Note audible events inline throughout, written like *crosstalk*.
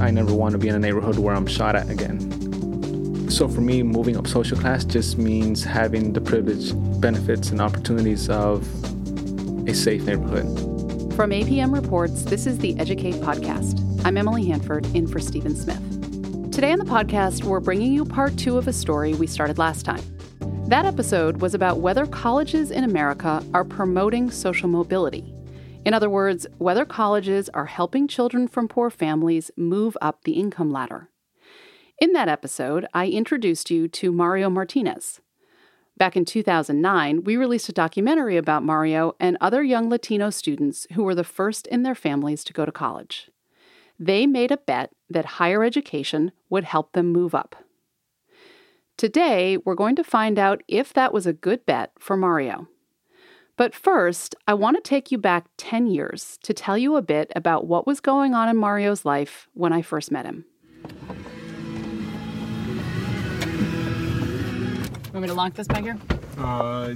I never want to be in a neighborhood where I'm shot at again. So for me, moving up social class just means having the privilege, benefits, and opportunities of a safe neighborhood. From APM Reports, this is the Educate Podcast. I'm Emily Hanford, in for Stephen Smith. Today on the podcast, we're bringing you part two of a story we started last time. That episode was about whether colleges in America are promoting social mobility. In other words, whether colleges are helping children from poor families move up the income ladder. In that episode, I introduced you to Mario Martinez. Back in 2009, we released a documentary about Mario and other young Latino students who were the first in their families to go to college. They made a bet that higher education would help them move up. Today, we're going to find out if that was a good bet for Mario. But first, I want to take you back 10 years to tell you a bit about what was going on in Mario's life when I first met him. Want me to lock this back here? Uh,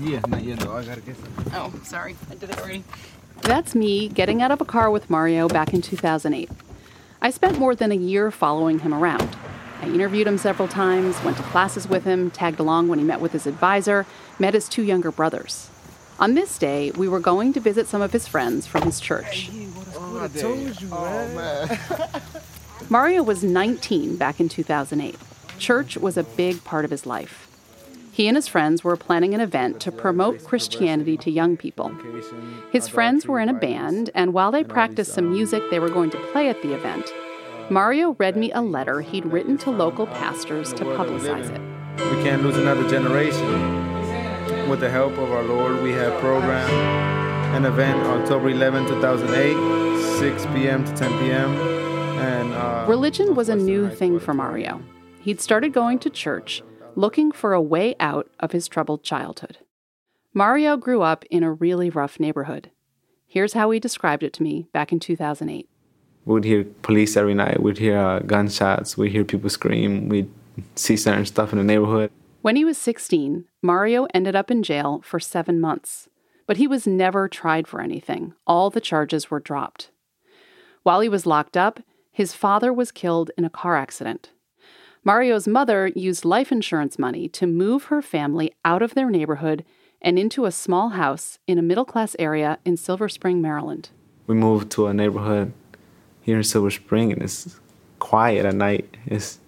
yeah, not yet though. I gotta get. Oh, sorry. I did it already. That's me getting out of a car with Mario back in 2008. I spent more than a year following him around. I interviewed him several times, went to classes with him, tagged along when he met with his advisor, met his two younger brothers. On this day, we were going to visit some of his friends from his church. Oh, I told you, oh, man. *laughs* Mario was 19 back in 2008. Church was a big part of his life. He and his friends were planning an event to promote Christianity to young people. His friends were in a band, and while they practiced some music they were going to play at the event, Mario read me a letter he'd written to local pastors to publicize it. We can't lose another generation. With the help of our Lord, we have programmed an event October 11, 2008, 6 p.m. to 10 p.m. And uh, Religion was a new thing for Mario. He'd started going to church, looking for a way out of his troubled childhood. Mario grew up in a really rough neighborhood. Here's how he described it to me back in 2008. We'd hear police every night. We'd hear uh, gunshots. We'd hear people scream. We'd see certain stuff in the neighborhood. When he was 16, Mario ended up in jail for seven months, but he was never tried for anything. All the charges were dropped. While he was locked up, his father was killed in a car accident. Mario's mother used life insurance money to move her family out of their neighborhood and into a small house in a middle class area in Silver Spring, Maryland. We moved to a neighborhood here in Silver Spring, and it's quiet at night. It's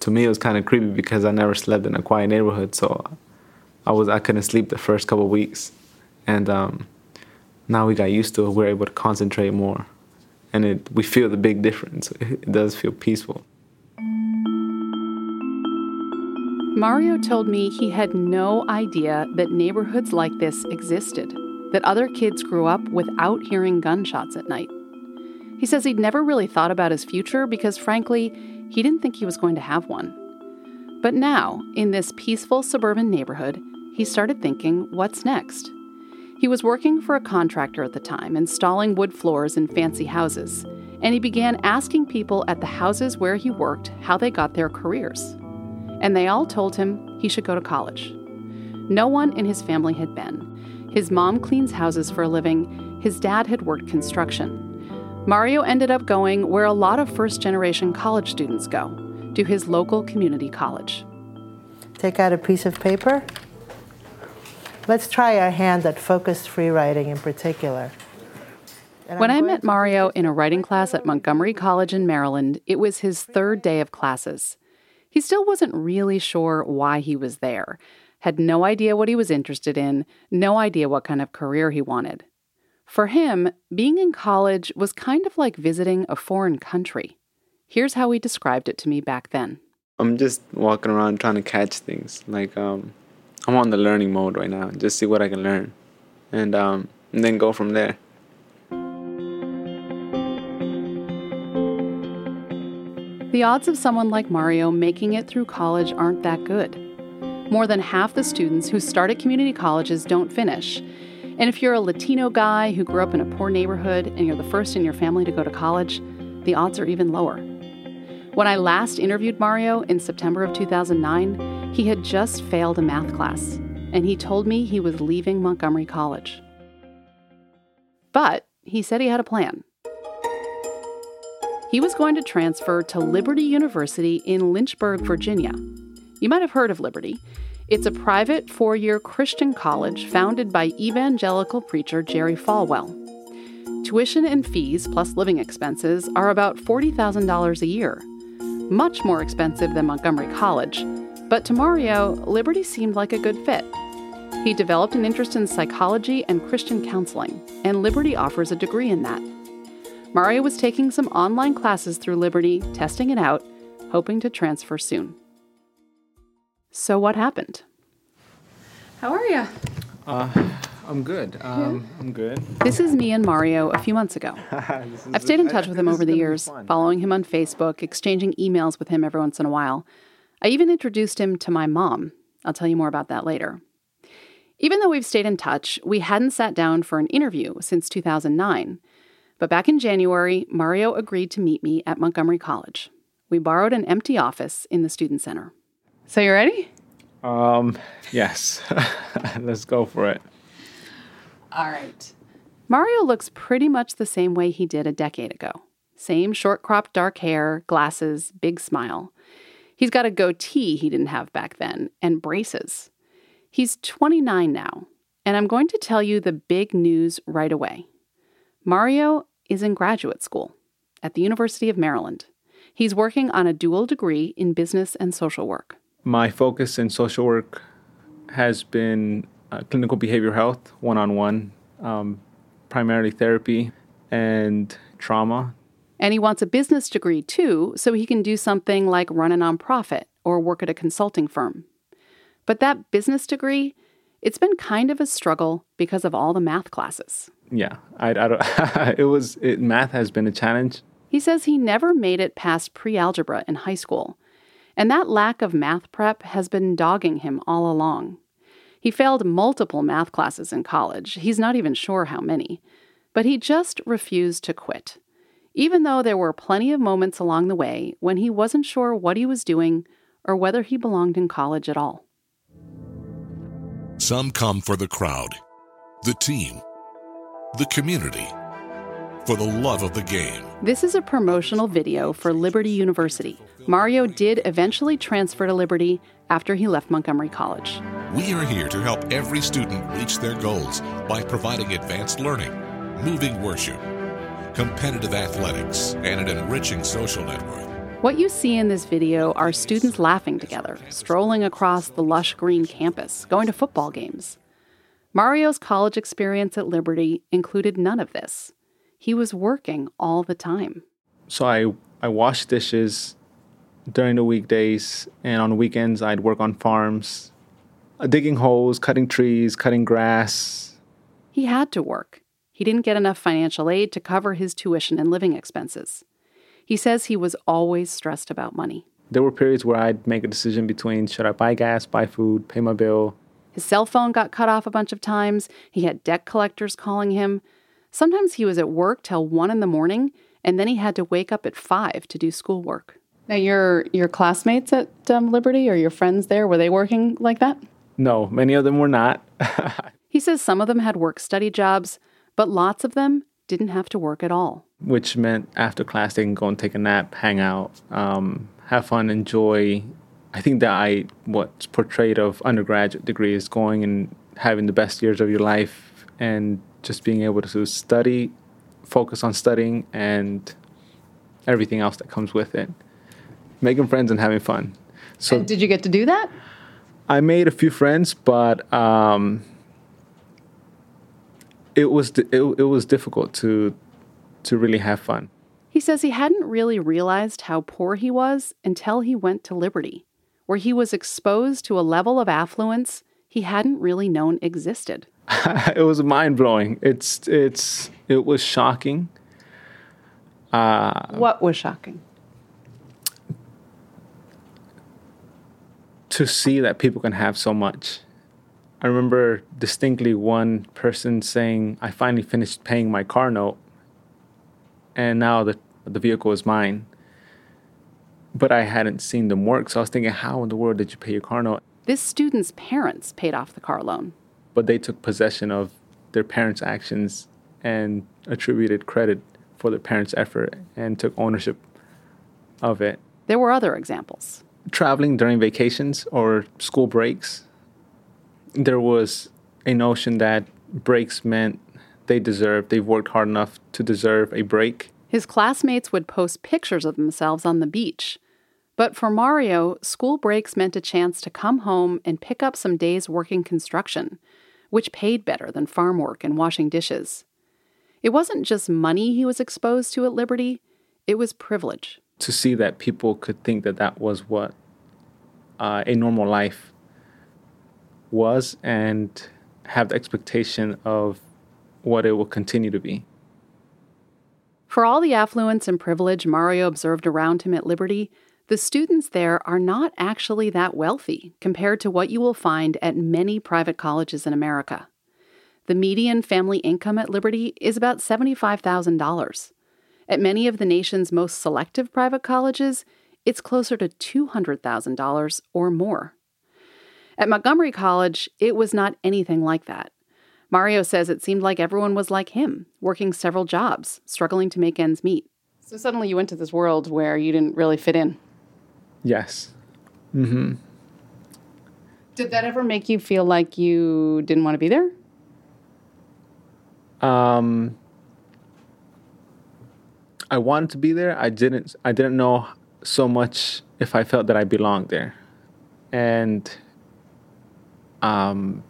to me it was kind of creepy because I never slept in a quiet neighborhood, so I was I couldn't sleep the first couple weeks, and um, now we got used to it. We're able to concentrate more, and it we feel the big difference. It does feel peaceful. Mario told me he had no idea that neighborhoods like this existed, that other kids grew up without hearing gunshots at night. He says he'd never really thought about his future because, frankly, he didn't think he was going to have one. But now, in this peaceful suburban neighborhood, he started thinking, what's next? He was working for a contractor at the time, installing wood floors in fancy houses, and he began asking people at the houses where he worked how they got their careers. And they all told him he should go to college. No one in his family had been. His mom cleans houses for a living, his dad had worked construction. Mario ended up going where a lot of first generation college students go to his local community college. Take out a piece of paper. Let's try our hand at focused free writing in particular. And When I'm I met Mario in a writing class at Montgomery College in Maryland, it was his third day of classes. He still wasn't really sure why he was there, had no idea what he was interested in, no idea what kind of career he wanted. For him, being in college was kind of like visiting a foreign country. Here's how he described it to me back then. I'm just walking around trying to catch things. Like um, I'm on the learning mode right now. Just see what I can learn, and um, and then go from there. The odds of someone like Mario making it through college aren't that good. More than half the students who start at community colleges don't finish. And if you're a Latino guy who grew up in a poor neighborhood and you're the first in your family to go to college, the odds are even lower. When I last interviewed Mario in September of 2009, he had just failed a math class, and he told me he was leaving Montgomery College. But he said he had a plan. He was going to transfer to Liberty University in Lynchburg, Virginia. You might have heard of Liberty. It's a private four year Christian college founded by evangelical preacher Jerry Falwell. Tuition and fees, plus living expenses, are about $40,000 a year. Much more expensive than Montgomery College, but to Mario, Liberty seemed like a good fit. He developed an interest in psychology and Christian counseling, and Liberty offers a degree in that. Mario was taking some online classes through Liberty, testing it out, hoping to transfer soon. So, what happened? How are you? Uh, I'm good. Um, I'm good. This is me and Mario a few months ago. *laughs* I've stayed in touch with him over the years, following him on Facebook, exchanging emails with him every once in a while. I even introduced him to my mom. I'll tell you more about that later. Even though we've stayed in touch, we hadn't sat down for an interview since 2009. But back in January, Mario agreed to meet me at Montgomery College. We borrowed an empty office in the Student Center. So, you ready? Um, yes. *laughs* Let's go for it. All right. Mario looks pretty much the same way he did a decade ago. Same short cropped dark hair, glasses, big smile. He's got a goatee he didn't have back then, and braces. He's 29 now, and I'm going to tell you the big news right away. Mario is in graduate school at the University of Maryland. He's working on a dual degree in business and social work. My focus in social work has been uh, clinical behavioral health, one on one, primarily therapy and trauma. And he wants a business degree too, so he can do something like run a nonprofit or work at a consulting firm. But that business degree, it's been kind of a struggle because of all the math classes. Yeah, I, I don't, *laughs* it was it, math has been a challenge. He says he never made it past pre algebra in high school, and that lack of math prep has been dogging him all along. He failed multiple math classes in college, he's not even sure how many, but he just refused to quit, even though there were plenty of moments along the way when he wasn't sure what he was doing or whether he belonged in college at all. Some come for the crowd, the team, the community, for the love of the game. This is a promotional video for Liberty University. Mario did eventually transfer to Liberty after he left Montgomery College. We are here to help every student reach their goals by providing advanced learning, moving worship, competitive athletics, and an enriching social network. What you see in this video are students laughing together, strolling across the lush green campus, going to football games. Mario's college experience at Liberty included none of this. He was working all the time. So I I washed dishes during the weekdays, and on weekends I'd work on farms, uh, digging holes, cutting trees, cutting grass. He had to work. He didn't get enough financial aid to cover his tuition and living expenses. He says he was always stressed about money. There were periods where I'd make a decision between should I buy gas, buy food, pay my bill. His cell phone got cut off a bunch of times. He had debt collectors calling him. Sometimes he was at work till one in the morning, and then he had to wake up at five to do schoolwork. Now, your your classmates at um, Liberty or your friends there were they working like that? No, many of them were not. *laughs* He says some of them had work study jobs, but lots of them didn't have to work at all. which meant after class they can go and take a nap, hang out, um, have fun, enjoy. I think that I what's portrayed of undergraduate degree is going and having the best years of your life and just being able to study, focus on studying, and everything else that comes with it, making friends and having fun. So did you get to do that? I made a few friends, but um, it was di- it, it was difficult to to really have fun. He says he hadn't really realized how poor he was until he went to Liberty, where he was exposed to a level of affluence he hadn't really known existed. *laughs* it was mind blowing. It's it's it was shocking. what was shocking? To see that people can have so much. I remember distinctly one person saying, "I finally finished paying my car note, and now the the vehicle is mine." But I hadn't seen them work, so I was thinking, "How in the world did you pay your car note?" This student's parents paid off the car loan. But they took possession of their parents' actions and attributed credit for their parents' effort and took ownership of it. There were other examples. Traveling during vacations or school breaks, there was a notion that breaks meant they deserved, they've worked hard enough to deserve a break. His classmates would post pictures of themselves on the beach. But for Mario, school breaks meant a chance to come home and pick up some days working construction, which paid better than farm work and washing dishes. It wasn't just money he was exposed to at Liberty, it was privilege. To see that people could think that that was what uh, a normal life was and have the expectation of what it will continue to be. For all the affluence and privilege Mario observed around him at Liberty, the students there are not actually that wealthy compared to what you will find at many private colleges in America. The median family income at Liberty is about $75,000. At many of the nation's most selective private colleges, it's closer to $200,000 or more. At Montgomery College, it was not anything like that. Mario says it seemed like everyone was like him, working several jobs, struggling to make ends meet. So suddenly you went to this world where you didn't really fit in. Yes. Mm-hmm. Did that ever make you feel like you didn't want to be there? Um, I wanted to be there. I didn't. I didn't know so much if I felt that I belonged there, and um,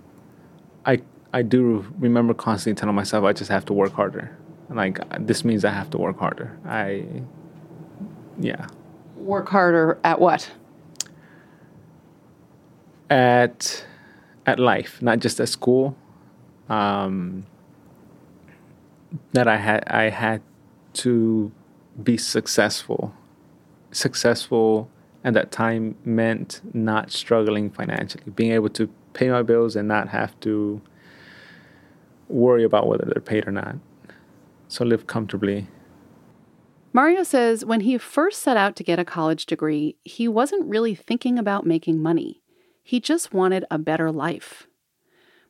I I do remember constantly telling myself I just have to work harder. Like this means I have to work harder. I, yeah. Work harder at what? At at life, not just at school. Um, that I had I had to be successful. Successful at that time meant not struggling financially, being able to pay my bills and not have to worry about whether they're paid or not. So live comfortably. Mario says when he first set out to get a college degree, he wasn't really thinking about making money. He just wanted a better life.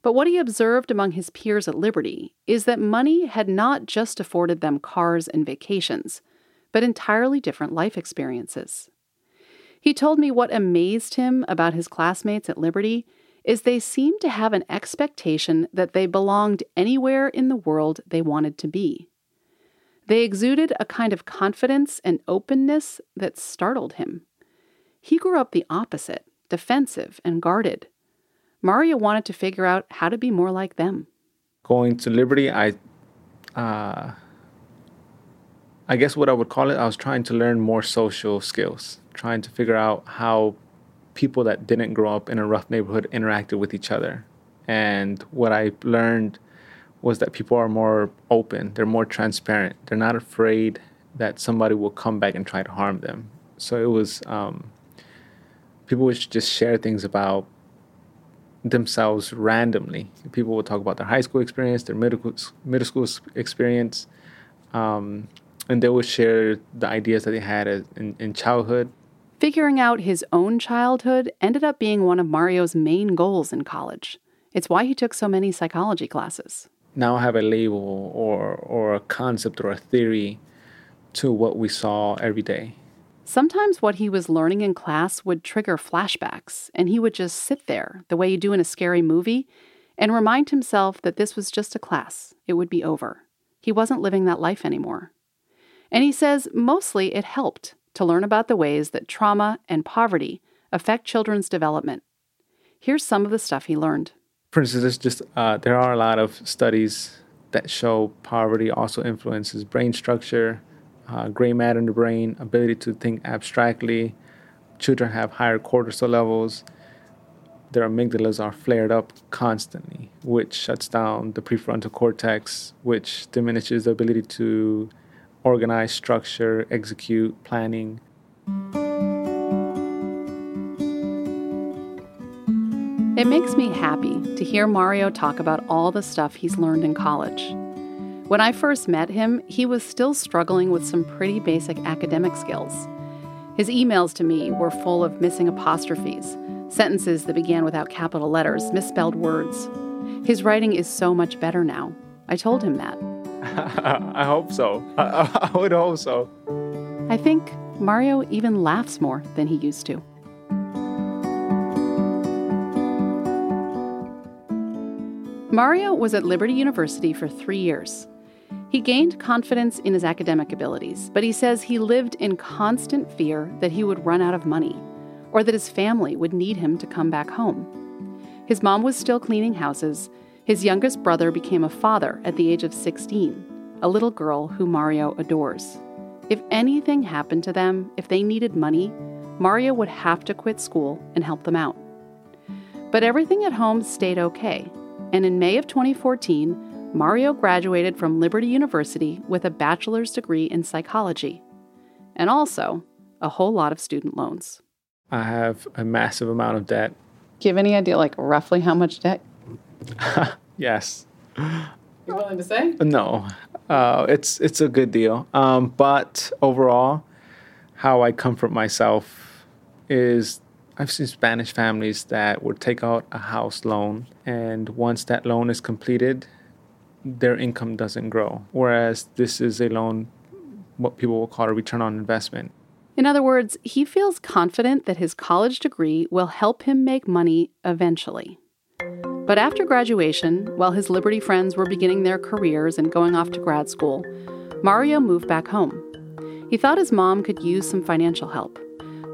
But what he observed among his peers at Liberty is that money had not just afforded them cars and vacations, but entirely different life experiences. He told me what amazed him about his classmates at Liberty is they seemed to have an expectation that they belonged anywhere in the world they wanted to be. They exuded a kind of confidence and openness that startled him. He grew up the opposite, defensive and guarded. Mario wanted to figure out how to be more like them. Going to Liberty, I, uh, I guess what I would call it, I was trying to learn more social skills, trying to figure out how people that didn't grow up in a rough neighborhood interacted with each other. And what I learned was that people are more open, they're more transparent, they're not afraid that somebody will come back and try to harm them. So it was, um, people would just share things about themselves randomly. People would talk about their high school experience, their middle, middle school experience, um, and they would share the ideas that they had in, in childhood Figuring out his own childhood ended up being one of Mario's main goals in college. It's why he took so many psychology classes. Now I have a label or, or a concept or a theory to what we saw every day. Sometimes what he was learning in class would trigger flashbacks, and he would just sit there, the way you do in a scary movie, and remind himself that this was just a class. It would be over. He wasn't living that life anymore. And he says mostly it helped to learn about the ways that trauma and poverty affect children's development. Here's some of the stuff he learned. For instance, just uh, there are a lot of studies that show poverty also influences brain structure, uh, gray matter in the brain, ability to think abstractly. Children have higher cortisol levels. Their amygdalas are flared up constantly, which shuts down the prefrontal cortex, which diminishes the ability to organize, structure, execute, planning. It makes me happy to hear Mario talk about all the stuff he's learned in college. When I first met him, he was still struggling with some pretty basic academic skills. His emails to me were full of missing apostrophes, sentences that began without capital letters, misspelled words. His writing is so much better now. I told him that. *laughs* I hope so. I, *laughs* I would hope so. I think Mario even laughs more than he used to. Mario was at Liberty University for three years. He gained confidence in his academic abilities, but he says he lived in constant fear that he would run out of money or that his family would need him to come back home. His mom was still cleaning houses. His youngest brother became a father at the age of 16, a little girl who Mario adores. If anything happened to them, if they needed money, Mario would have to quit school and help them out. But everything at home stayed okay, and in May of 2014, Mario graduated from Liberty University with a bachelor's degree in psychology, and also a whole lot of student loans. I have a massive amount of debt. Do you have any idea, like roughly how much debt? *laughs* yes. You're willing to say? No, uh, it's it's a good deal. Um, but overall, how I comfort myself is I've seen Spanish families that would take out a house loan, and once that loan is completed, their income doesn't grow. Whereas this is a loan, what people will call a return on investment. In other words, he feels confident that his college degree will help him make money eventually. But after graduation, while his Liberty friends were beginning their careers and going off to grad school, Mario moved back home. He thought his mom could use some financial help.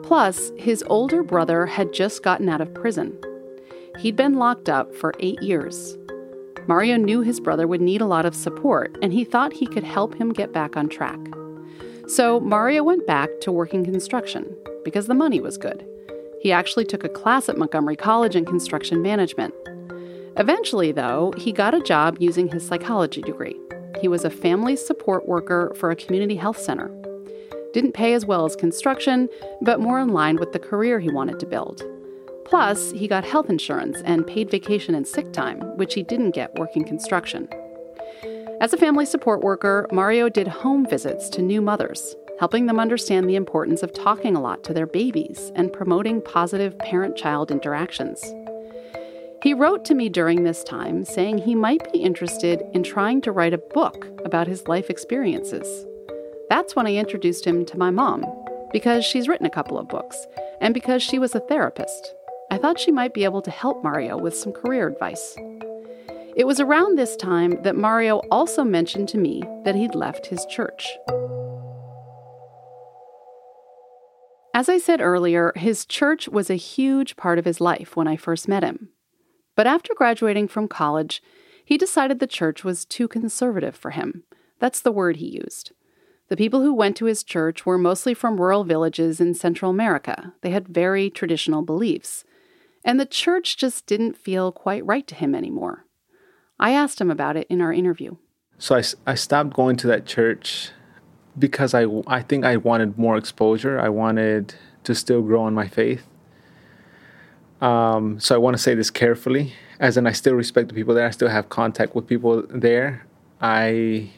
Plus, his older brother had just gotten out of prison. He'd been locked up for eight years. Mario knew his brother would need a lot of support, and he thought he could help him get back on track. So Mario went back to working construction because the money was good. He actually took a class at Montgomery College in construction management. Eventually, though, he got a job using his psychology degree. He was a family support worker for a community health center. Didn't pay as well as construction, but more in line with the career he wanted to build. Plus, he got health insurance and paid vacation and sick time, which he didn't get working construction. As a family support worker, Mario did home visits to new mothers, helping them understand the importance of talking a lot to their babies and promoting positive parent child interactions. He wrote to me during this time saying he might be interested in trying to write a book about his life experiences. That's when I introduced him to my mom, because she's written a couple of books, and because she was a therapist. I thought she might be able to help Mario with some career advice. It was around this time that Mario also mentioned to me that he'd left his church. As I said earlier, his church was a huge part of his life when I first met him. But after graduating from college, he decided the church was too conservative for him. That's the word he used. The people who went to his church were mostly from rural villages in Central America. They had very traditional beliefs. And the church just didn't feel quite right to him anymore. I asked him about it in our interview. So I, I stopped going to that church because I, I think I wanted more exposure. I wanted to still grow in my faith. Um, so I want to say this carefully, as in I still respect the people there. I still have contact with people there. I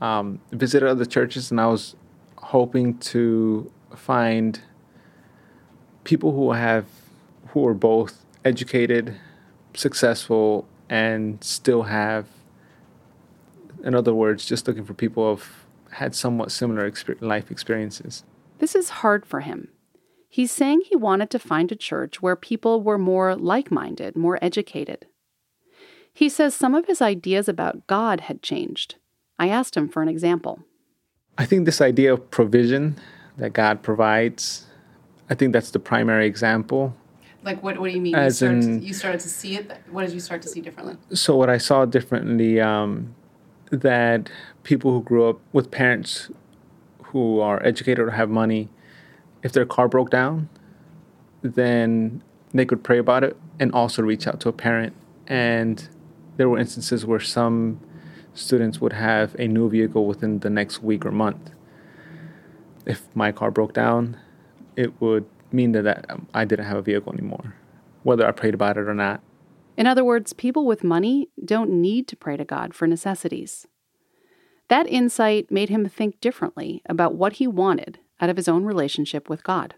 um, visited other churches, and I was hoping to find people who have who are both educated, successful, and still have. In other words, just looking for people who've had somewhat similar exper- life experiences. This is hard for him He's saying he wanted to find a church where people were more like minded, more educated. He says some of his ideas about God had changed. I asked him for an example. I think this idea of provision that God provides, I think that's the primary example. Like, what, what do you mean? As you, started in, to, you started to see it? What did you start to see differently? So, what I saw differently, um, that people who grew up with parents who are educated or have money, if their car broke down, then they could pray about it and also reach out to a parent. And there were instances where some students would have a new vehicle within the next week or month. If my car broke down, it would mean that, that I didn't have a vehicle anymore, whether I prayed about it or not. In other words, people with money don't need to pray to God for necessities. That insight made him think differently about what he wanted out of his own relationship with God.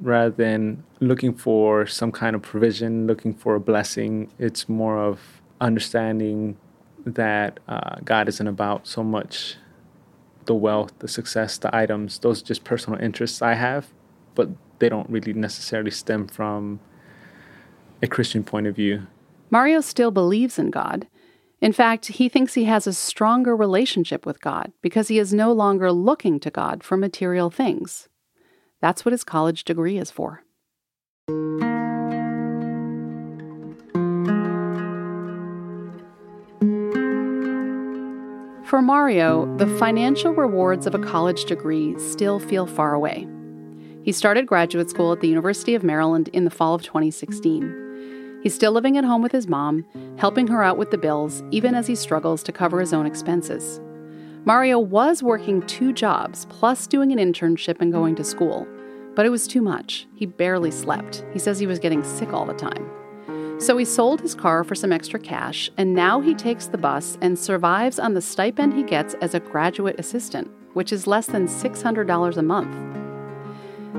Rather than looking for some kind of provision, looking for a blessing, it's more of understanding that uh, God isn't about so much the wealth, the success, the items. Those are just personal interests I have, but they don't really necessarily stem from a Christian point of view. Mario still believes in God. In fact, he thinks he has a stronger relationship with God because he is no longer looking to God for material things. That's what his college degree is for. For Mario, the financial rewards of a college degree still feel far away. He started graduate school at the University of Maryland in the fall of 2016. He's still living at home with his mom, helping her out with the bills, even as he struggles to cover his own expenses. Mario was working two jobs, plus doing an internship and going to school, but it was too much. He barely slept. He says he was getting sick all the time. So he sold his car for some extra cash, and now he takes the bus and survives on the stipend he gets as a graduate assistant, which is less than $600 a month.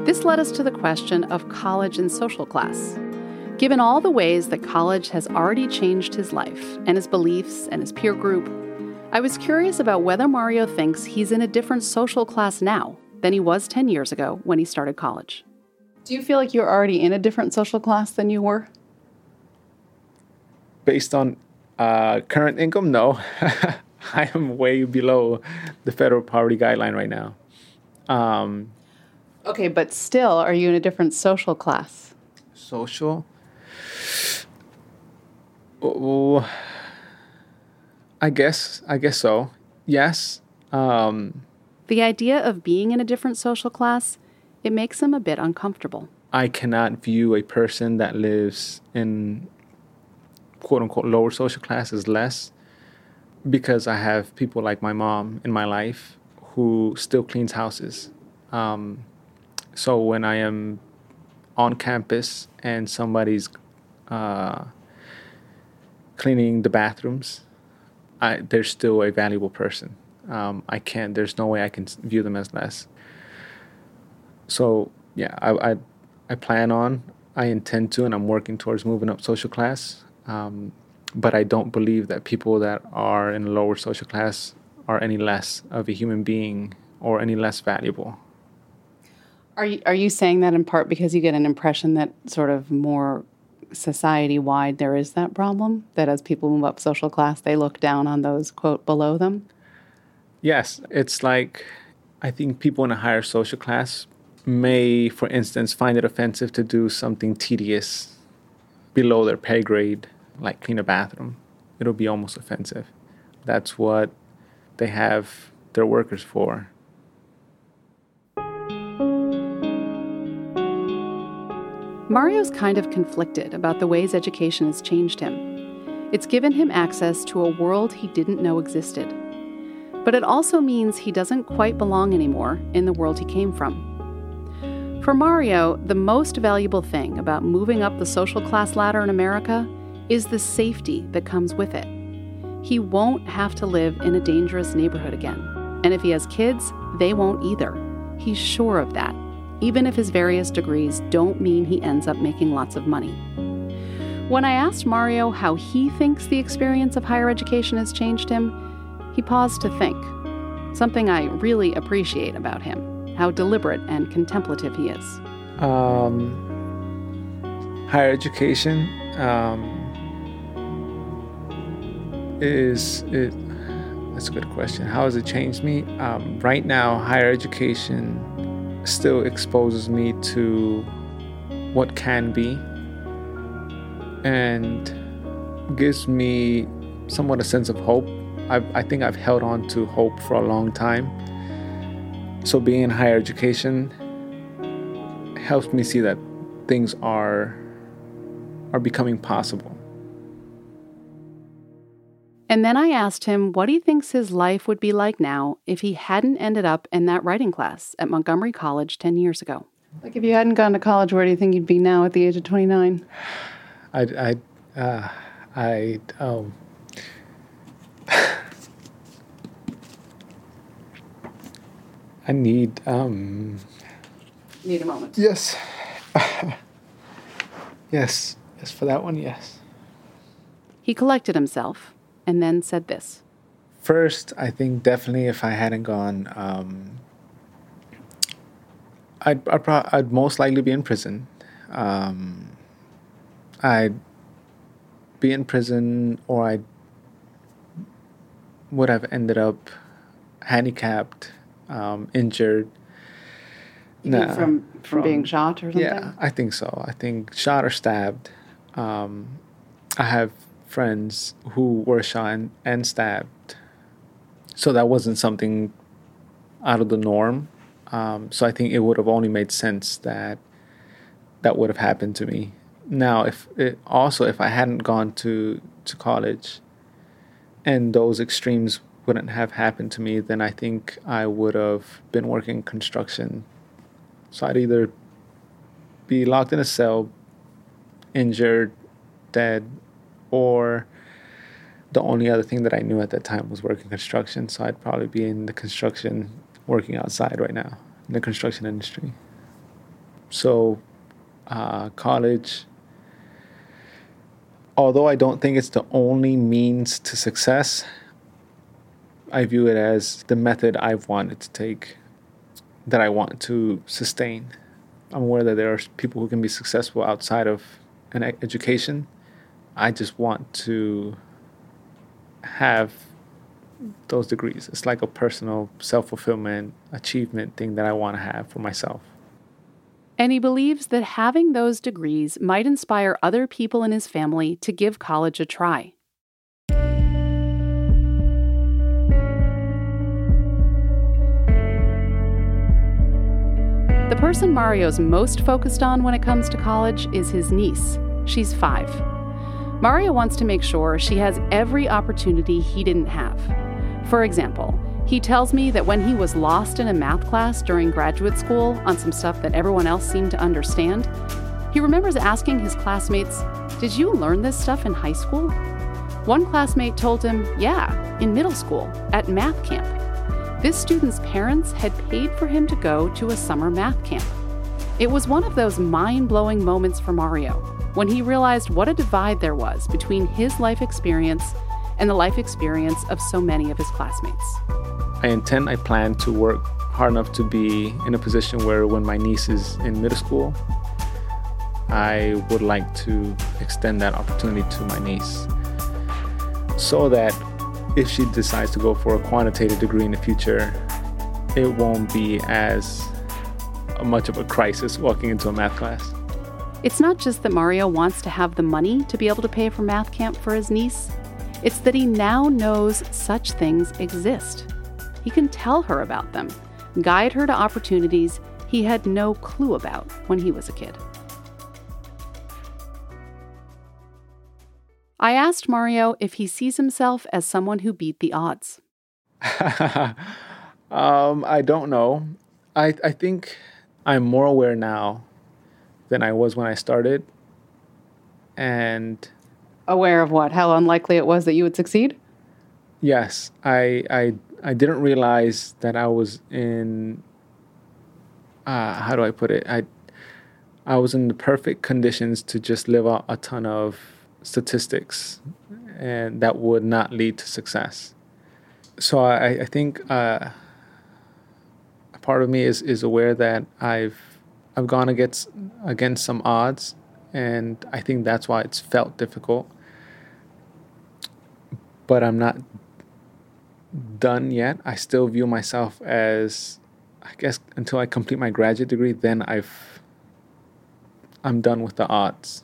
This led us to the question of college and social class. Given all the ways that college has already changed his life and his beliefs and his peer group, I was curious about whether Mario thinks he's in a different social class now than he was 10 years ago when he started college. Do you feel like you're already in a different social class than you were? based on uh, current income, no. *laughs* I am way below the federal poverty guideline right now. Um, okay, but still, are you in a different social class? Social? Oh, I guess. I guess so. Yes. Um, the idea of being in a different social class, it makes him a bit uncomfortable. I cannot view a person that lives in quote unquote lower social class is less because I have people like my mom in my life who still cleans houses. Um, so when I am on campus and somebody's uh, cleaning the bathrooms, I, they're still a valuable person. Um, I can't. There's no way I can view them as less. So yeah, I, I I plan on. I intend to, and I'm working towards moving up social class. Um, but I don't believe that people that are in lower social class are any less of a human being or any less valuable. Are you, are you saying that in part because you get an impression that sort of more society wide there is that problem? That as people move up social class, they look down on those, quote, below them? Yes. It's like I think people in a higher social class may, for instance, find it offensive to do something tedious below their pay grade like clean a bathroom. It'll be almost offensive. That's what they have their workers for. Mario's kind of conflicted about the ways education has changed him. It's given him access to a world he didn't know existed. But it also means he doesn't quite belong anymore in the world he came from. For Mario, the most valuable thing about moving up the social class ladder in America is the safety that comes with it. He won't have to live in a dangerous neighborhood again. And if he has kids, they won't either. He's sure of that, even if his various degrees don't mean he ends up making lots of money. When I asked Mario how he thinks the experience of higher education has changed him, he paused to think. Something I really appreciate about him, how deliberate and contemplative he is. Um, higher education um, is it that's a good question how has it changed me um, right now higher education still exposes me to what can be and gives me somewhat a sense of hope. I've, i think i've held on to hope for a long time. So being in higher education helps me see that things are are becoming possible and then I asked him what he thinks his life would be like now if he hadn't ended up in that writing class at Montgomery College 10 years ago. Like, if you hadn't gone to college, where do you think you'd be now at the age of 29? I, I, uh, I, um, *sighs* I need, um, need a moment. Yes. *laughs* yes. Yes, for that one, yes. He collected himself and then said this. First, I think definitely if I hadn't gone, um, I'd, I'd, pro- I'd, most likely be in prison. Um, I'd be in prison or I would have ended up handicapped, um, injured. Nah, from, from, from being shot or something? Yeah, I think so. I think shot or stabbed. Um, I have friends who were shot and, and stabbed, so that wasn't something out of the norm. Um, so I think it would have only made sense that that would have happened to me. Now, if it, also if I hadn't gone to to college, and those extremes wouldn't have happened to me, then I think I would have been working construction. So I'd either be locked in a cell, injured, dead, or the only other thing that I knew at that time was working construction. So I'd probably be in the construction, working outside right now in the construction industry. So, uh, college although I don't think it's the only means to success, I view it as the method I've wanted to take, that I want to sustain. I'm aware that there are people who can be successful outside of an education. I just want to have those degrees. It's like a personal self fulfillment, achievement thing that I want to have for myself. And he believes that having those degrees might inspire other people in his family to give college a try. The person Mario's most focused on when it comes to college is his niece. She's five. Mario wants to make sure she has every opportunity he didn't have. For example, he tells me that when he was lost in a math class during graduate school on some stuff that everyone else seemed to understand, he remembers asking his classmates, Did you learn this stuff in high school? One classmate told him, Yeah, in middle school, at math camp. This student's parents had paid for him to go to a summer math camp. It was one of those mind blowing moments for Mario when he realized what a divide there was between his life experience and the life experience of so many of his classmates. I intend, I plan to work hard enough to be in a position where when my niece is in middle school, I would like to extend that opportunity to my niece so that if she decides to go for a quantitative degree in the future, it won't be as much of a crisis walking into a math class. It's not just that Mario wants to have the money to be able to pay for math camp for his niece, it's that he now knows such things exist. He can tell her about them, guide her to opportunities he had no clue about when he was a kid. I asked Mario if he sees himself as someone who beat the odds. *laughs* um, I don't know. I, I think I'm more aware now than I was when I started. And aware of what? How unlikely it was that you would succeed? Yes, I I I didn't realize that I was in. Uh, how do I put it? I I was in the perfect conditions to just live out a ton of statistics, and that would not lead to success. So I, I think uh, a part of me is is aware that I've I've gone against against some odds, and I think that's why it's felt difficult. But I'm not done yet. I still view myself as, I guess, until I complete my graduate degree, then I've, I'm done with the odds.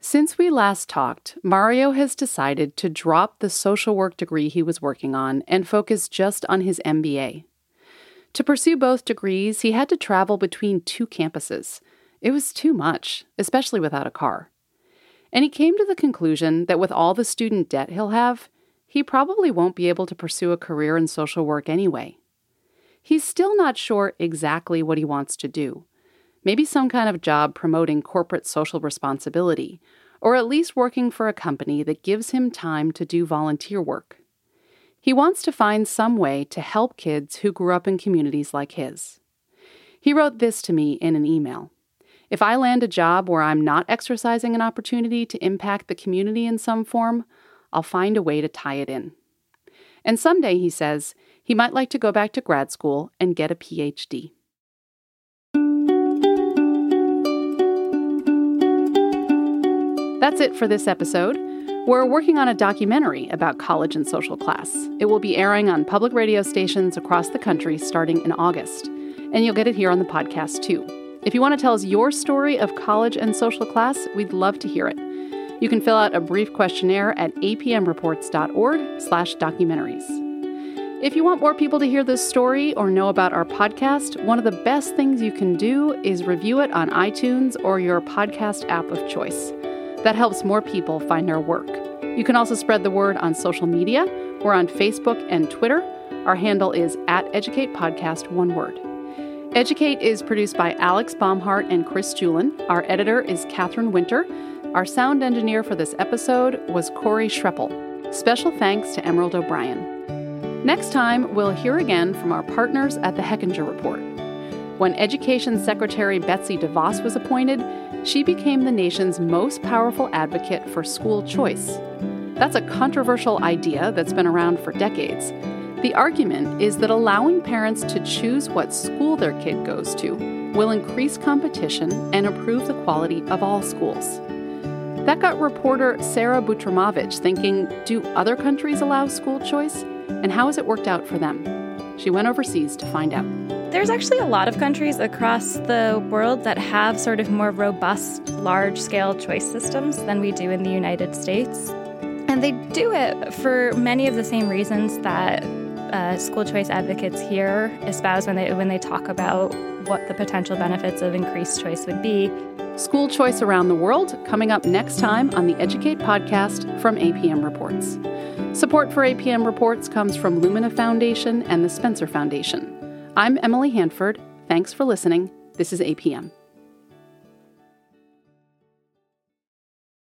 Since we last talked, Mario has decided to drop the social work degree he was working on and focus just on his MBA. To pursue both degrees, he had to travel between two campuses. It was too much, especially without a car. And he came to the conclusion that with all the student debt he'll have, he probably won't be able to pursue a career in social work anyway. He's still not sure exactly what he wants to do. Maybe some kind of job promoting corporate social responsibility, or at least working for a company that gives him time to do volunteer work. He wants to find some way to help kids who grew up in communities like his. He wrote this to me in an email If I land a job where I'm not exercising an opportunity to impact the community in some form, I'll find a way to tie it in. And someday, he says, he might like to go back to grad school and get a PhD. That's it for this episode. We're working on a documentary about college and social class. It will be airing on public radio stations across the country starting in August. And you'll get it here on the podcast too. If you want to tell us your story of college and social class, we'd love to hear it. You can fill out a brief questionnaire at apmreports.org/documentaries. If you want more people to hear this story or know about our podcast, one of the best things you can do is review it on iTunes or your podcast app of choice. That helps more people find our work. You can also spread the word on social media. We're on Facebook and Twitter. Our handle is at Educate Podcast, one word. Educate is produced by Alex Baumhardt and Chris Julin. Our editor is Catherine Winter. Our sound engineer for this episode was Corey Schreppel. Special thanks to Emerald O'Brien. Next time, we'll hear again from our partners at the Hechinger Report. When Education Secretary Betsy DeVos was appointed, she became the nation's most powerful advocate for school choice. That's a controversial idea that's been around for decades. The argument is that allowing parents to choose what school their kid goes to will increase competition and improve the quality of all schools. That got reporter Sarah Butrymowicz thinking do other countries allow school choice? And how has it worked out for them? She went overseas to find out. There's actually a lot of countries across the world that have sort of more robust, large scale choice systems than we do in the United States. And they do it for many of the same reasons that uh, school choice advocates here espouse when they, when they talk about what the potential benefits of increased choice would be. School choice around the world coming up next time on the Educate podcast from APM Reports. Support for APM Reports comes from Lumina Foundation and the Spencer Foundation. I'm Emily Hanford. Thanks for listening. This is APM.